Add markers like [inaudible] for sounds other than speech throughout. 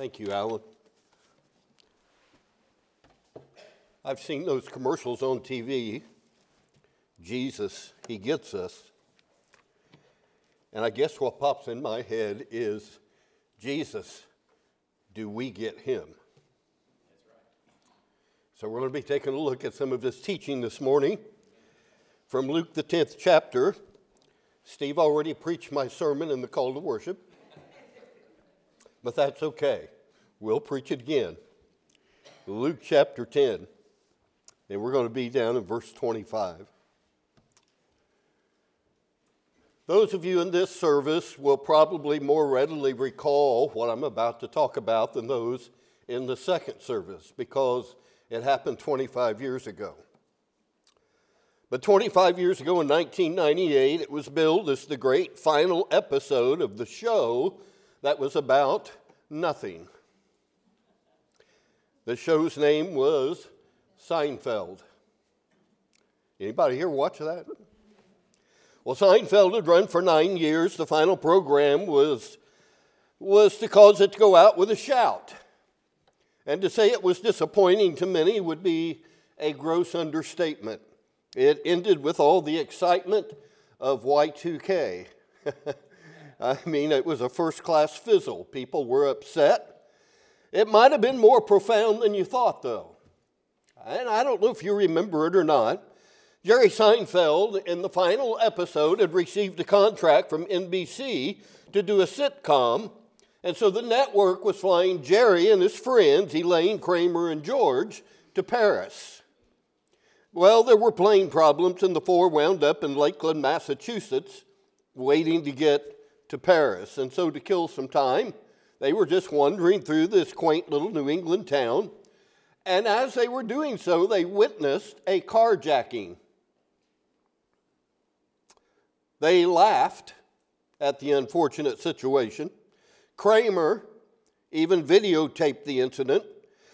Thank you, Alan. I've seen those commercials on TV. Jesus, He gets us. And I guess what pops in my head is Jesus, do we get Him? So we're going to be taking a look at some of His teaching this morning from Luke, the 10th chapter. Steve already preached my sermon in the call to worship, but that's okay. We'll preach it again. Luke chapter 10, and we're going to be down in verse 25. Those of you in this service will probably more readily recall what I'm about to talk about than those in the second service because it happened 25 years ago. But 25 years ago in 1998, it was billed as the great final episode of the show that was about nothing. The show's name was Seinfeld. Anybody here watch that? Well, Seinfeld had run for nine years. The final program was, was to cause it to go out with a shout. And to say it was disappointing to many would be a gross understatement. It ended with all the excitement of Y2K. [laughs] I mean, it was a first class fizzle. People were upset. It might have been more profound than you thought, though. And I don't know if you remember it or not. Jerry Seinfeld, in the final episode, had received a contract from NBC to do a sitcom. And so the network was flying Jerry and his friends, Elaine, Kramer, and George, to Paris. Well, there were plane problems, and the four wound up in Lakeland, Massachusetts, waiting to get to Paris. And so, to kill some time, they were just wandering through this quaint little New England town. And as they were doing so, they witnessed a carjacking. They laughed at the unfortunate situation. Kramer even videotaped the incident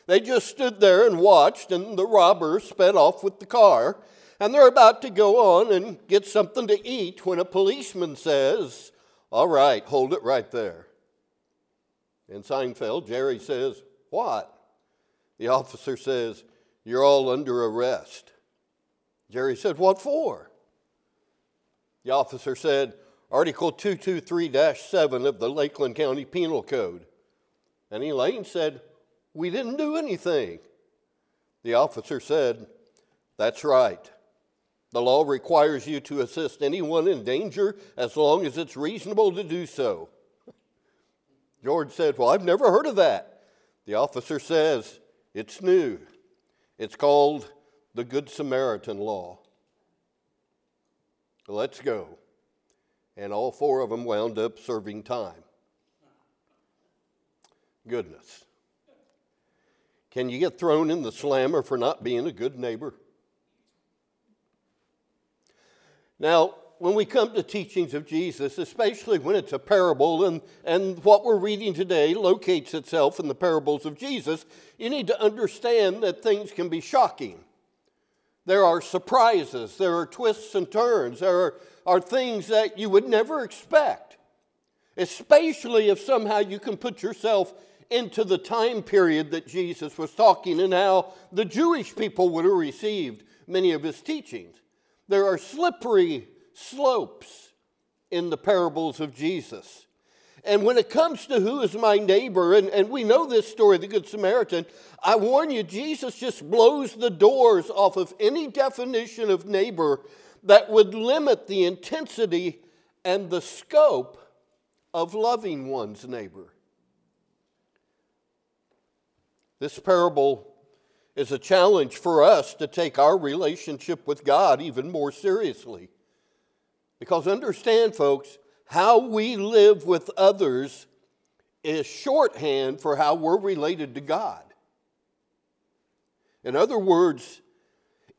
they just stood there and watched, and the robbers sped off with the car. And they're about to go on and get something to eat when a policeman says, All right, hold it right there. In Seinfeld, Jerry says, What? The officer says, You're all under arrest. Jerry said, What for? The officer said, Article 223 7 of the Lakeland County Penal Code. And Elaine said, we didn't do anything. The officer said, That's right. The law requires you to assist anyone in danger as long as it's reasonable to do so. George said, Well, I've never heard of that. The officer says, It's new. It's called the Good Samaritan Law. Let's go. And all four of them wound up serving time. Goodness. Can you get thrown in the slammer for not being a good neighbor? Now, when we come to teachings of Jesus, especially when it's a parable and, and what we're reading today locates itself in the parables of Jesus, you need to understand that things can be shocking. There are surprises, there are twists and turns, there are, are things that you would never expect, especially if somehow you can put yourself into the time period that Jesus was talking and how the Jewish people would have received many of his teachings. There are slippery slopes in the parables of Jesus. And when it comes to who is my neighbor, and, and we know this story, the Good Samaritan, I warn you, Jesus just blows the doors off of any definition of neighbor that would limit the intensity and the scope of loving one's neighbor. This parable is a challenge for us to take our relationship with God even more seriously. Because understand, folks, how we live with others is shorthand for how we're related to God. In other words,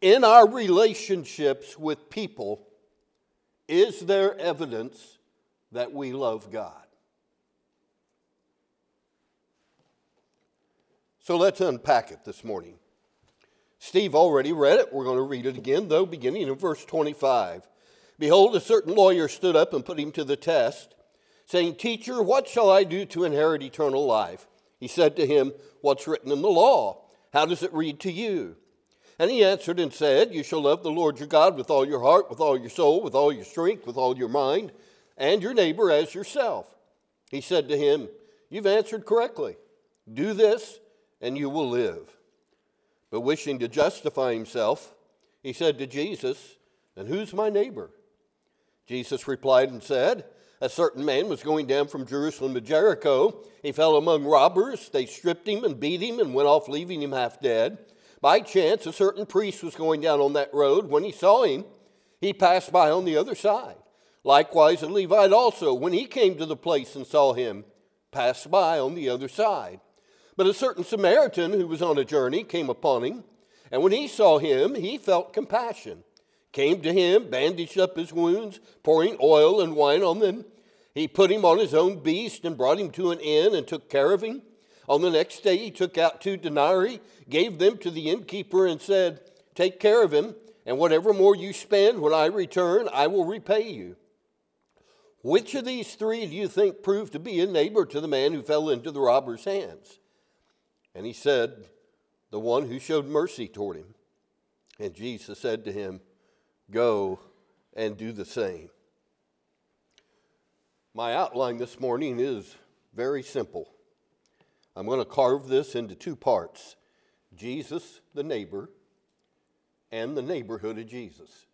in our relationships with people, is there evidence that we love God? So let's unpack it this morning. Steve already read it. We're going to read it again, though, beginning in verse 25. Behold, a certain lawyer stood up and put him to the test, saying, Teacher, what shall I do to inherit eternal life? He said to him, What's written in the law? How does it read to you? And he answered and said, You shall love the Lord your God with all your heart, with all your soul, with all your strength, with all your mind, and your neighbor as yourself. He said to him, You've answered correctly. Do this, and you will live. But wishing to justify himself, he said to Jesus, And who's my neighbor? Jesus replied and said, A certain man was going down from Jerusalem to Jericho. He fell among robbers. They stripped him and beat him and went off, leaving him half dead. By chance, a certain priest was going down on that road. When he saw him, he passed by on the other side. Likewise, a Levite also, when he came to the place and saw him, passed by on the other side. But a certain Samaritan who was on a journey came upon him, and when he saw him, he felt compassion, came to him, bandaged up his wounds, pouring oil and wine on them. He put him on his own beast and brought him to an inn and took care of him. On the next day, he took out two denarii, gave them to the innkeeper, and said, Take care of him, and whatever more you spend when I return, I will repay you. Which of these three do you think proved to be a neighbor to the man who fell into the robber's hands? And he said, The one who showed mercy toward him. And Jesus said to him, Go and do the same. My outline this morning is very simple. I'm going to carve this into two parts Jesus, the neighbor, and the neighborhood of Jesus.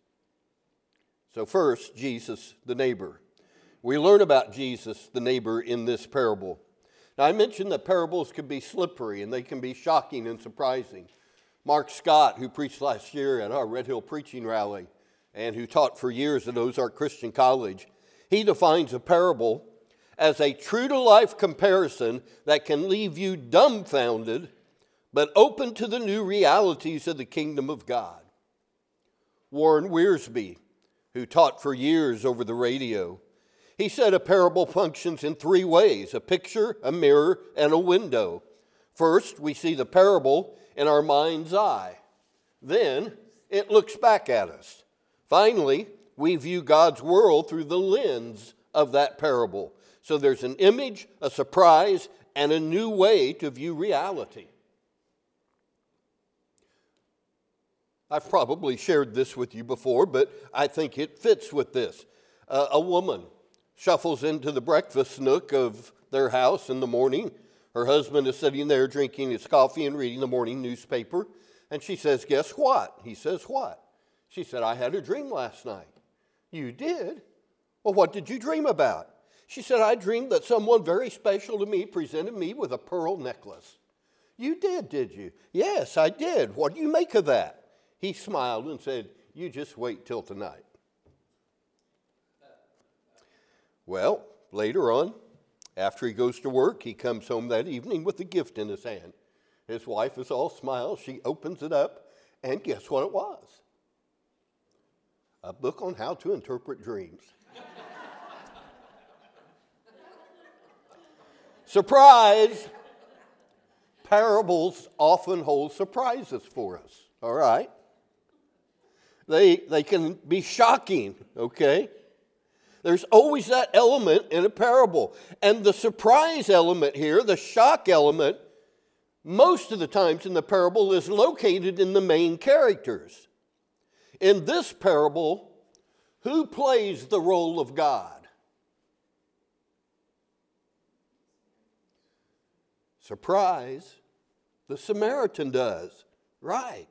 So, first, Jesus, the neighbor. We learn about Jesus, the neighbor, in this parable. Now, I mentioned that parables can be slippery and they can be shocking and surprising. Mark Scott, who preached last year at our Red Hill preaching rally and who taught for years at Ozark Christian College, he defines a parable as a true to life comparison that can leave you dumbfounded but open to the new realities of the kingdom of God. Warren Wiersbe, who taught for years over the radio, he said a parable functions in three ways a picture, a mirror, and a window. First, we see the parable in our mind's eye. Then, it looks back at us. Finally, we view God's world through the lens of that parable. So there's an image, a surprise, and a new way to view reality. I've probably shared this with you before, but I think it fits with this. Uh, a woman shuffles into the breakfast nook of their house in the morning. Her husband is sitting there drinking his coffee and reading the morning newspaper. And she says, Guess what? He says, What? She said, I had a dream last night. You did? Well, what did you dream about? She said, I dreamed that someone very special to me presented me with a pearl necklace. You did, did you? Yes, I did. What do you make of that? He smiled and said, You just wait till tonight. Well, later on, after he goes to work, he comes home that evening with a gift in his hand. His wife is all smiles. She opens it up, and guess what it was? A book on how to interpret dreams. [laughs] Surprise! Parables often hold surprises for us, all right? They, they can be shocking, okay? There's always that element in a parable. And the surprise element here, the shock element, most of the times in the parable is located in the main characters. In this parable, who plays the role of God? Surprise, the Samaritan does. Right.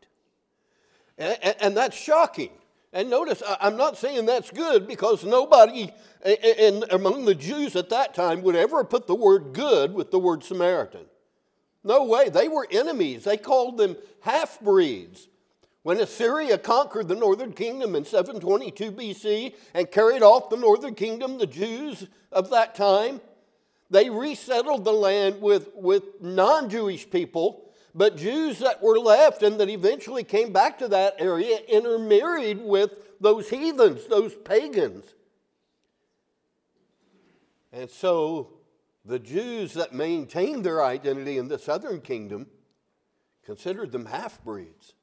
And, and, that's shocking. And notice, I'm not saying that's good because nobody in, among the Jews at that time would ever put the word good with the word Samaritan. No way. They were enemies. They called them half breeds. When Assyria conquered the northern kingdom in 722 BC and carried off the northern kingdom, the Jews of that time, they resettled the land with, with non Jewish people but Jews that were left and that eventually came back to that area intermarried with those heathens, those pagans. And so the Jews that maintained their identity in the southern kingdom considered them half breeds.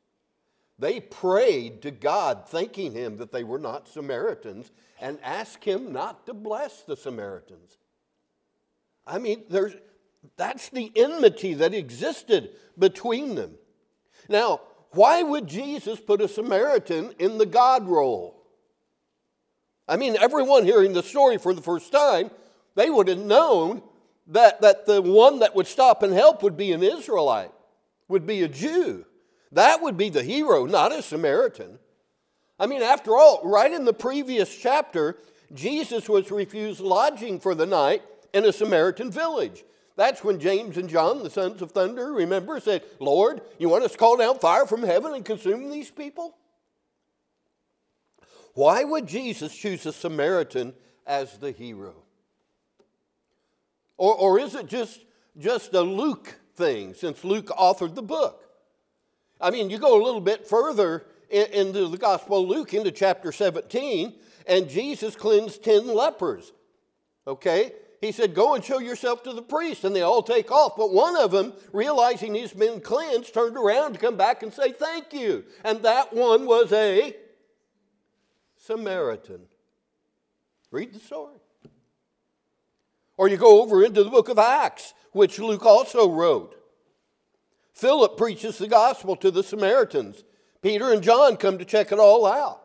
They prayed to God, thanking Him that they were not Samaritans, and asked Him not to bless the Samaritans. I mean, there's, That's the enmity that existed between them. Now, why would Jesus put a Samaritan in the God role? I mean, everyone hearing the story for the first time, they would have known that, that the one that would stop and help would be an Israelite, would be a Jew. That would be the hero, not a Samaritan. I mean, after all, right in the previous chapter, Jesus was refused lodging for the night in a Samaritan village. That's when James and John, the sons of thunder, remember, said, Lord, you want us to call down fire from heaven and consume these people? Why would Jesus choose a Samaritan as the hero? Or, or is it just, just a Luke thing, since Luke authored the book? I mean, you go a little bit further in, into the Gospel of Luke, into chapter 17, and Jesus cleansed 10 lepers. Okay? He said, Go and show yourself to the priest. And they all take off. But one of them, realizing he's been cleansed, turned around to come back and say, Thank you. And that one was a Samaritan. Read the story. Or you go over into the book of Acts, which Luke also wrote. Philip preaches the gospel to the Samaritans. Peter and John come to check it all out.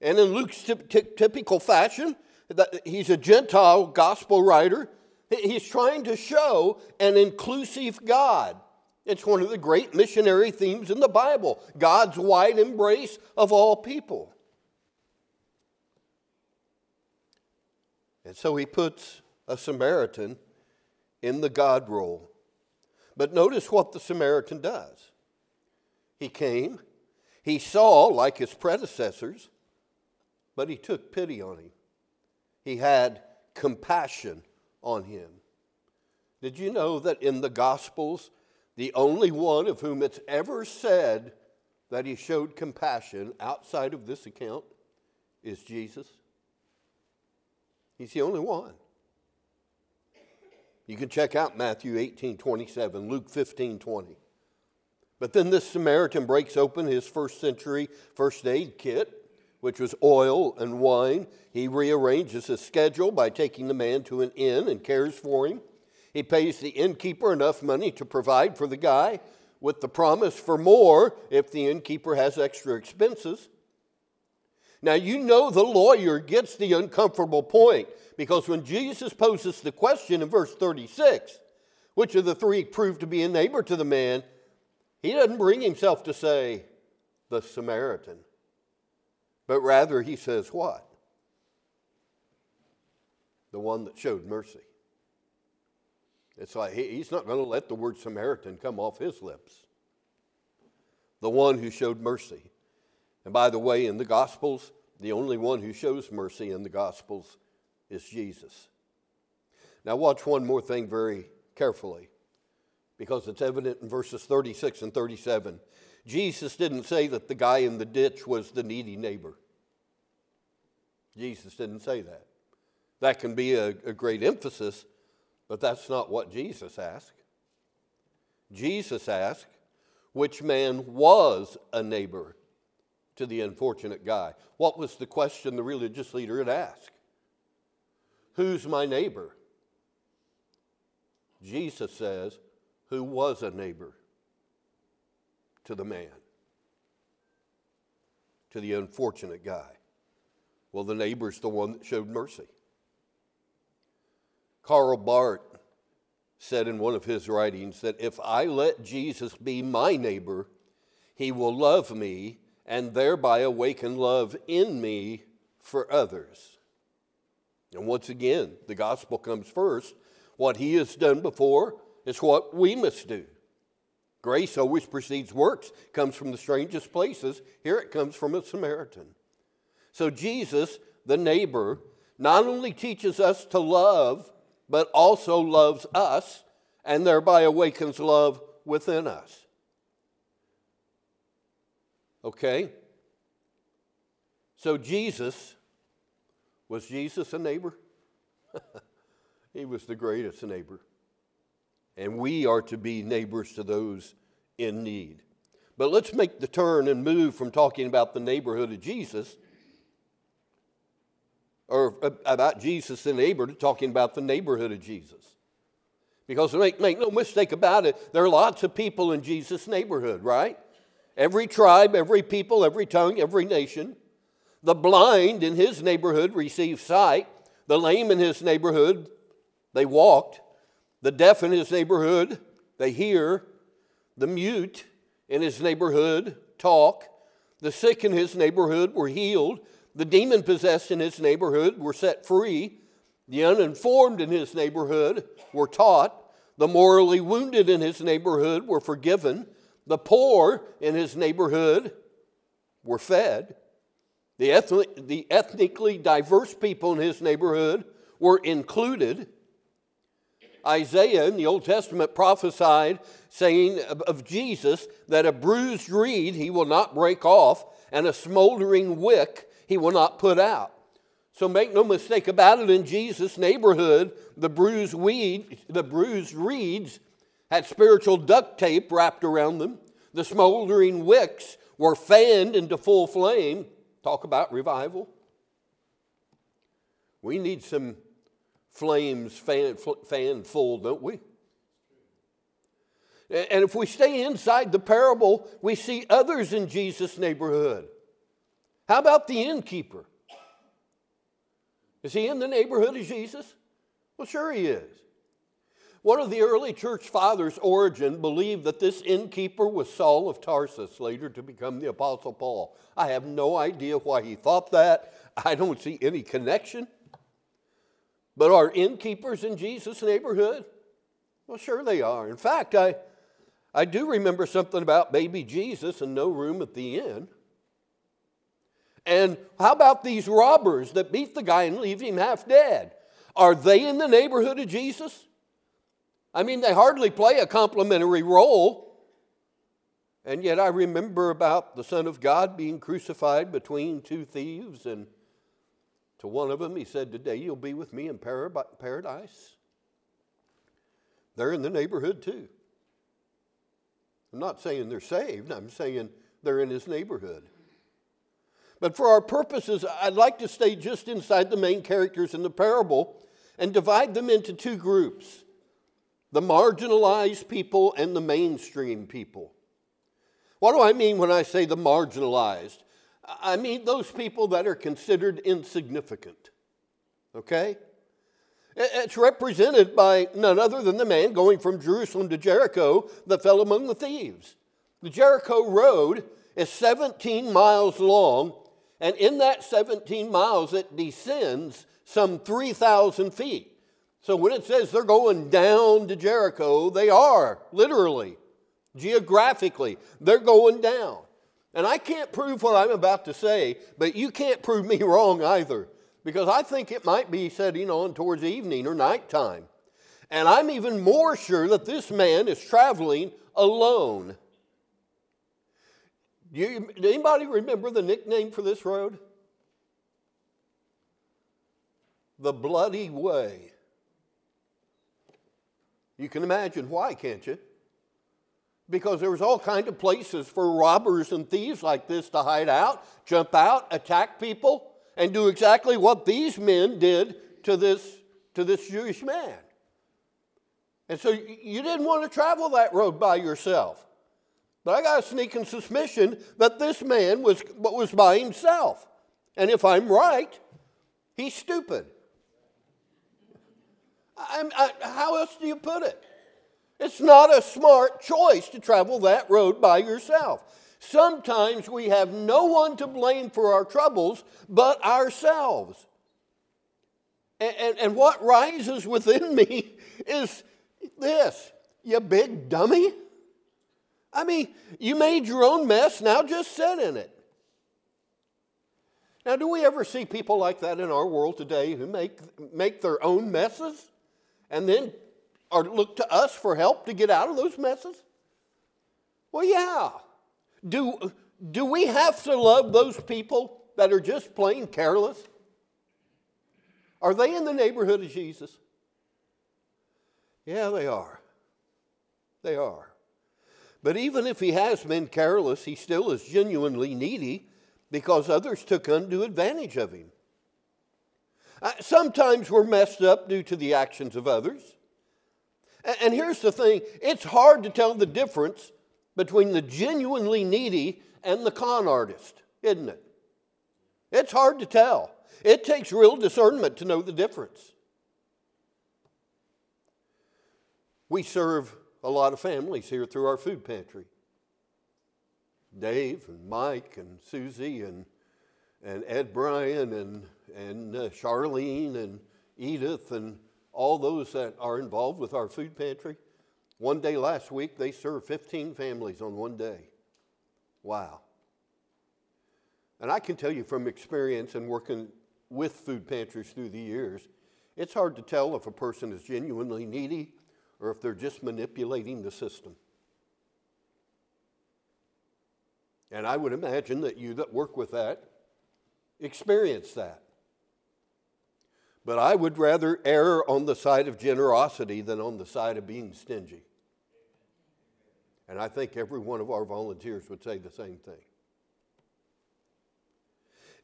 And in Luke's typical fashion, he's a Gentile gospel writer. He's trying to show an inclusive God. It's one of the great missionary themes in the Bible God's wide embrace of all people. And so he puts a Samaritan in the God role. But notice what the Samaritan does. He came, he saw, like his predecessors, but he took pity on him. He had compassion on him. Did you know that in the Gospels, the only one of whom it's ever said that he showed compassion outside of this account is Jesus? He's the only one. You can check out Matthew 18 27, Luke 15 20. But then this Samaritan breaks open his first century first aid kit, which was oil and wine. He rearranges his schedule by taking the man to an inn and cares for him. He pays the innkeeper enough money to provide for the guy with the promise for more if the innkeeper has extra expenses. Now, you know the lawyer gets the uncomfortable point because when Jesus poses the question in verse 36, which of the three proved to be a neighbor to the man, he doesn't bring himself to say, the Samaritan, but rather he says, what? The one that showed mercy. It's like he's not going to let the word Samaritan come off his lips. The one who showed mercy. And by the way, in the Gospels, the only one who shows mercy in the Gospels is Jesus. Now, watch one more thing very carefully because it's evident in verses 36 and 37. Jesus didn't say that the guy in the ditch was the needy neighbor. Jesus didn't say that. That can be a, a great emphasis, but that's not what Jesus asked. Jesus asked, which man was a neighbor to the unfortunate guy. What was the question the religious leader had asked? Who's my neighbor? Jesus says, Who was a neighbor to the man, to the unfortunate guy? Well, the neighbor's the one that showed mercy. Karl Barth said in one of his writings that if I let Jesus be my neighbor, he will love me and thereby awaken love in me for others. And once again, the gospel comes first. What he has done before is what we must do. Grace always precedes works, comes from the strangest places. Here it comes from a Samaritan. So Jesus, the neighbor, not only teaches us to love, but also loves us and thereby awakens love within us. Okay? So, Jesus, was Jesus a neighbor? [laughs] he was the greatest neighbor. And we are to be neighbors to those in need. But let's make the turn and move from talking about the neighborhood of Jesus or about Jesus the neighbor to talking about the neighborhood of Jesus. Because make, make no mistake about it, there are lots of people in Jesus' neighborhood, right? Every tribe, every people, every tongue, every nation. The blind in his neighborhood received sight. The lame in his neighborhood, they walked. The deaf in his neighborhood, they hear. The mute in his neighborhood talk. The sick in his neighborhood were healed. The demon possessed in his neighborhood were set free. The uninformed in his neighborhood were taught. The morally wounded in his neighborhood were forgiven. The poor in his neighborhood were fed. The, the ethnically diverse people in his neighborhood were included. Isaiah in the Old Testament prophesied, saying of, Jesus, that a bruised reed he will not break off, and a smoldering wick he will not put out. So make no mistake about it, in Jesus' neighborhood, the bruised weed, the bruised reeds had spiritual duct tape wrapped around them. The smoldering wicks were fanned into full flame. Talk about revival. We need some flames fan, fanned full, don't we? And if we stay inside the parable, we see others in Jesus' neighborhood. How about the innkeeper? Is he in the neighborhood of Jesus? Well, sure he is. One of the early church fathers, Origen, believed that this innkeeper was Saul of Tarsus, later to become the Apostle Paul. I have no idea why he thought that. I don't see any connection. But are innkeepers in Jesus' neighborhood? Well, sure they are. In fact, I, I do remember something about baby Jesus and no room at the inn. And how about these robbers that beat the guy and leave him half dead? Are they in the neighborhood of Jesus? I mean, they hardly play a complimentary role. And yet, I remember about the Son of God being crucified between two thieves, and to one of them, he said, Today you'll be with me in paradise. They're in the neighborhood too. I'm not saying they're saved, I'm saying they're in his neighborhood. But for our purposes, I'd like to stay just inside the main characters in the parable and divide them into two groups the marginalized people and the mainstream people. What do I mean when I say the marginalized? I mean those people that are considered insignificant. Okay? It's represented by none other than the man going from Jerusalem to Jericho that fell among the thieves. The Jericho Road is 17 miles long and in that 17 miles, it descends some 3,000 feet. So when it says they're going down to Jericho, they are literally, geographically, they're going down. And I can't prove what I'm about to say, but you can't prove me [laughs] wrong either, because I think it might be setting on towards evening or nighttime. And I'm even more sure that this man is traveling alone. Do, you, anybody remember the nickname for this road? The Bloody Way. You can imagine why, can't you? Because there was all kind of places for robbers and thieves like this to hide out, jump out, attack people, and do exactly what these men did to this, to this Jewish man. And so you didn't want to travel that road by yourself. But I got a sneaking suspicion that this man was, was by himself. And if I'm right, he's stupid. I, how else do you put it? It's not a smart choice to travel that road by yourself. Sometimes we have no one to blame for our troubles but ourselves. And, and, and what rises within [laughs] me is this you big dummy. I mean, you made your own mess, now just sit in it. Now, do we ever see people like that in our world today who make, make their own messes and then or look to us for help to get out of those messes? Well, yeah. Do, do we have to love those people that are just plain careless? Are they in the neighborhood of Jesus? Yeah, they are. They are. But even if he has been careless, he still is genuinely needy because others took undue advantage of him. Uh, sometimes we're messed up due to the actions of others. And here's the thing it's hard to tell the difference between the genuinely needy and the con artist, isn't it? It's hard to tell. It takes real discernment to know the difference. We serve a lot of families here through our food pantry. Dave and Mike and Susie and, and Ed Bryan and, and uh, Charlene and Edith and all those that are involved with our food pantry. One day last week, they served 15 families on one day. Wow. And I can tell you from experience and working with food pantries through the years, it's hard to tell if a person is genuinely needy or if they're just manipulating the system. And I would imagine that you that work with that experience that. But I would rather err on the side of generosity than on the side of being stingy. And I think every one of our volunteers would say the same thing.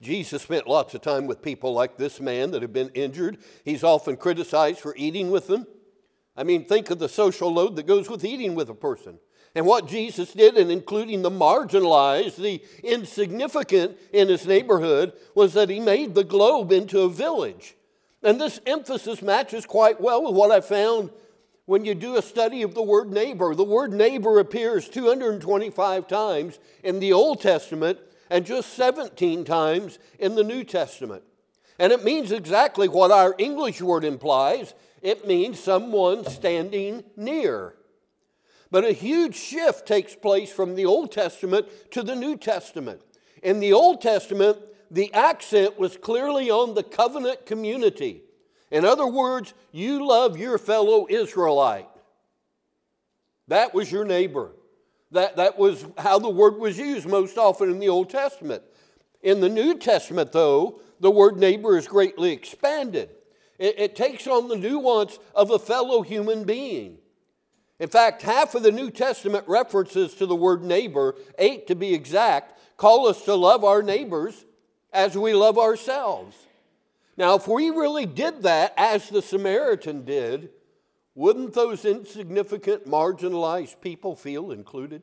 Jesus spent lots of time with people like this man that have been injured. He's often criticized for eating with them. I mean, think of the social load that goes with eating with a person. And what Jesus did in including the marginalized, the insignificant in his neighborhood, was that he made the globe into a village. And this emphasis matches quite well with what I found when you do a study of the word neighbor. The word neighbor appears 225 times in the Old Testament and just 17 times in the New Testament. And it means exactly what our English word implies it means someone standing near. But a huge shift takes place from the Old Testament to the New Testament. In the Old Testament, the accent was clearly on the covenant community. In other words, you love your fellow Israelite. That was your neighbor. That, that was how the word was used most often in the Old Testament. In the New Testament, though, the word neighbor is greatly expanded. It, it takes on the nuance of a fellow human being. In fact, half of the New Testament references to the word neighbor, eight to be exact, call us to love our neighbors as we love ourselves. Now, if we really did that as the Samaritan did, wouldn't those insignificant, marginalized people feel included?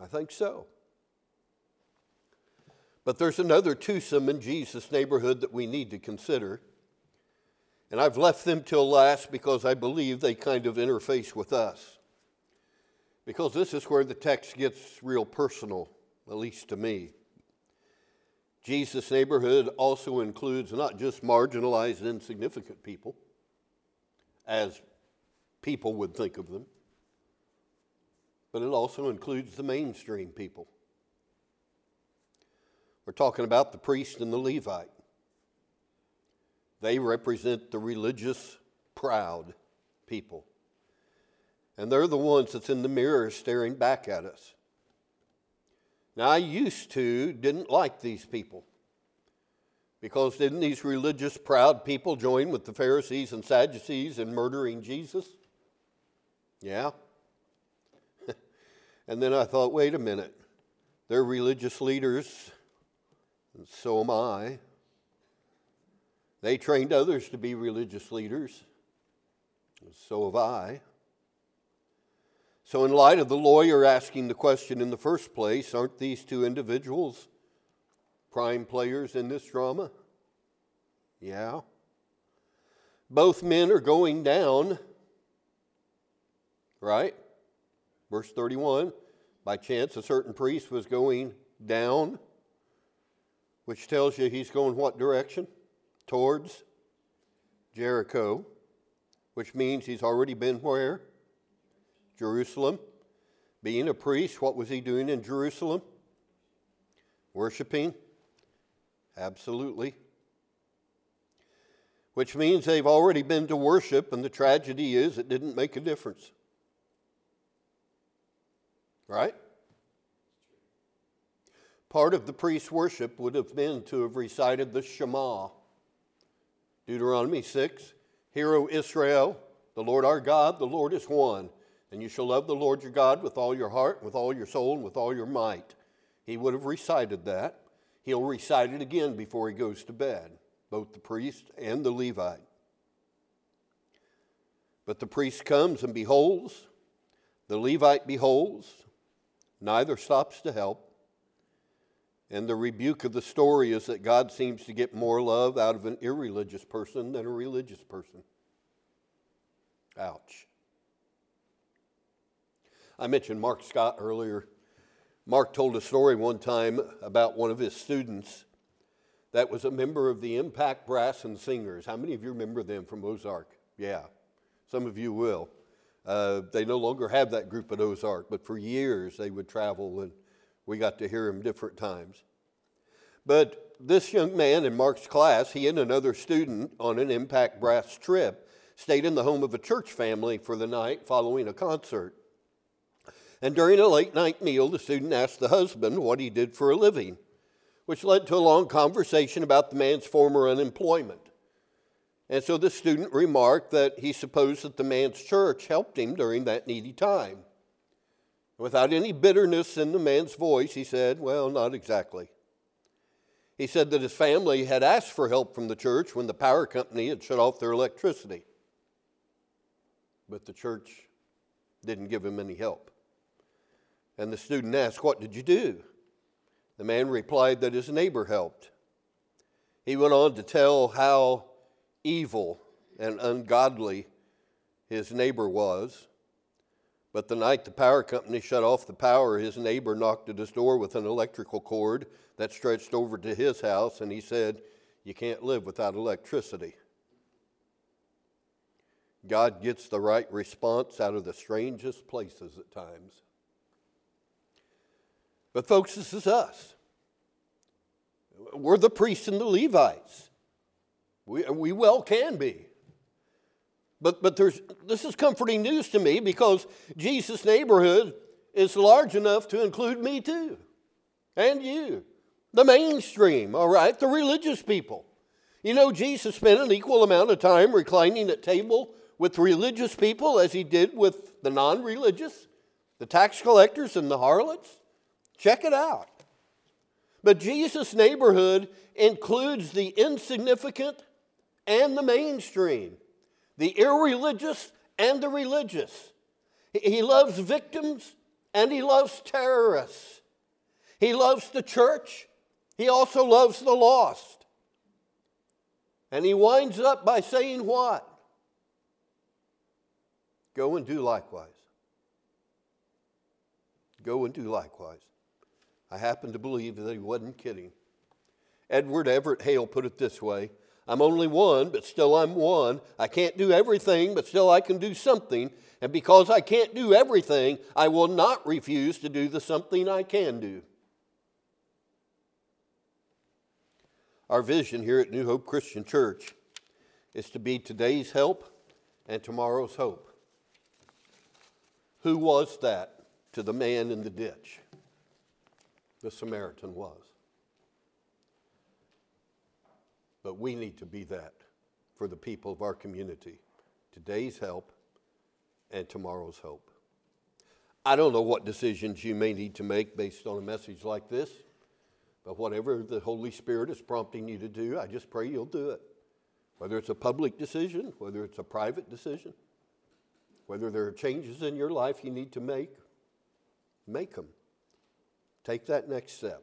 I think so. But there's another twosome in Jesus' neighborhood that we need to consider. And I've left them till last because I believe they kind of interface with us. Because this is where the text gets real personal, at least to me. Jesus' neighborhood also includes not just marginalized, insignificant people as people would think of them, but it also includes the mainstream people. We're talking about the priest and the Levite. They represent the religious, proud people. And they're the ones that's in the mirror staring back at us. Now, I used to didn't like these people. Because didn't these religious, proud people join with the Pharisees and Sadducees in murdering Jesus? Yeah. [laughs] and then I thought, wait a minute. They're religious leaders, and so am I. They trained others to be religious leaders, and so have I. So, in light of the lawyer asking the question in the first place, aren't these two individuals prime players in this drama? Yeah. Both men are going down, right? Verse 31 By chance, a certain priest was going down, which tells you he's going what direction? Towards Jericho, which means he's already been where? Jerusalem. Being a priest, what was he doing in Jerusalem? Worshipping Absolutely. Which means they've already been to worship, and the tragedy is it didn't make a difference. Right? Part of the priest's worship would have been to have recited the Shema. Deuteronomy 6 Hear, O Israel, the Lord our God, the Lord is one. And you shall love the Lord your God with all your heart, with all your soul, and with all your might. He would have recited that. He'll recite it again before he goes to bed, both the priest and the Levite. But the priest comes and beholds, the Levite beholds, neither stops to help. And the rebuke of the story is that God seems to get more love out of an irreligious person than a religious person. Ouch. I mentioned Mark Scott earlier. Mark told a story one time about one of his students that was a member of the Impact Brass and Singers. How many of you remember them from Ozark? Yeah, some of you will. Uh, they no longer have that group at Ozark, but for years they would travel and we got to hear them different times. But this young man in Mark's class, he and another student on an Impact Brass trip stayed in the home of a church family for the night following a concert. And during a late night meal, the student asked the husband what he did for a living which led to a long conversation about the man's former unemployment. And so the student remarked that he supposed that the man's church helped him during that needy time. Without any bitterness in the man's voice, he said, Well, not exactly. He said that his family had asked for help from the church when the power company had shut off their electricity. But the church didn't give him any help. And the student asked, What did you do? The man replied that his neighbor helped. He went on to tell how evil and ungodly his neighbor was. But the night the power company shut off the power, his neighbor knocked at his door with an electrical cord that stretched over to his house, and he said, You can't live without electricity. God gets the right response out of the strangest places at times. But, folks, this is us. We're the priests and the Levites. We, we well can be. But, but there's, this is comforting news to me because Jesus' neighborhood is large enough to include me too, and you. The mainstream, all right, the religious people. You know, Jesus spent an equal amount of time reclining at table with religious people as he did with the non religious, the tax collectors, and the harlots. Check it out. But Jesus' neighborhood includes the insignificant and the mainstream, the irreligious and the religious. He loves victims and he loves terrorists. He loves the church. He also loves the lost. And he winds up by saying what? Go and do likewise. Go and do likewise. I happen to believe that he wasn't kidding. Edward Everett Hale put it this way I'm only one, but still I'm one. I can't do everything, but still I can do something. And because I can't do everything, I will not refuse to do the something I can do. Our vision here at New Hope Christian Church is to be today's help and tomorrow's hope. Who was that to the man in the ditch? The Samaritan was. But we need to be that for the people of our community. Today's help and tomorrow's hope. I don't know what decisions you may need to make based on a message like this, but whatever the Holy Spirit is prompting you to do, I just pray you'll do it. Whether it's a public decision, whether it's a private decision, whether there are changes in your life you need to make, make them. Take that next step.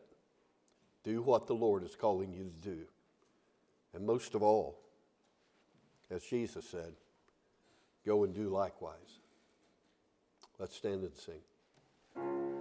Do what the Lord is calling you to do. And most of all, as Jesus said, go and do likewise. Let's stand and sing.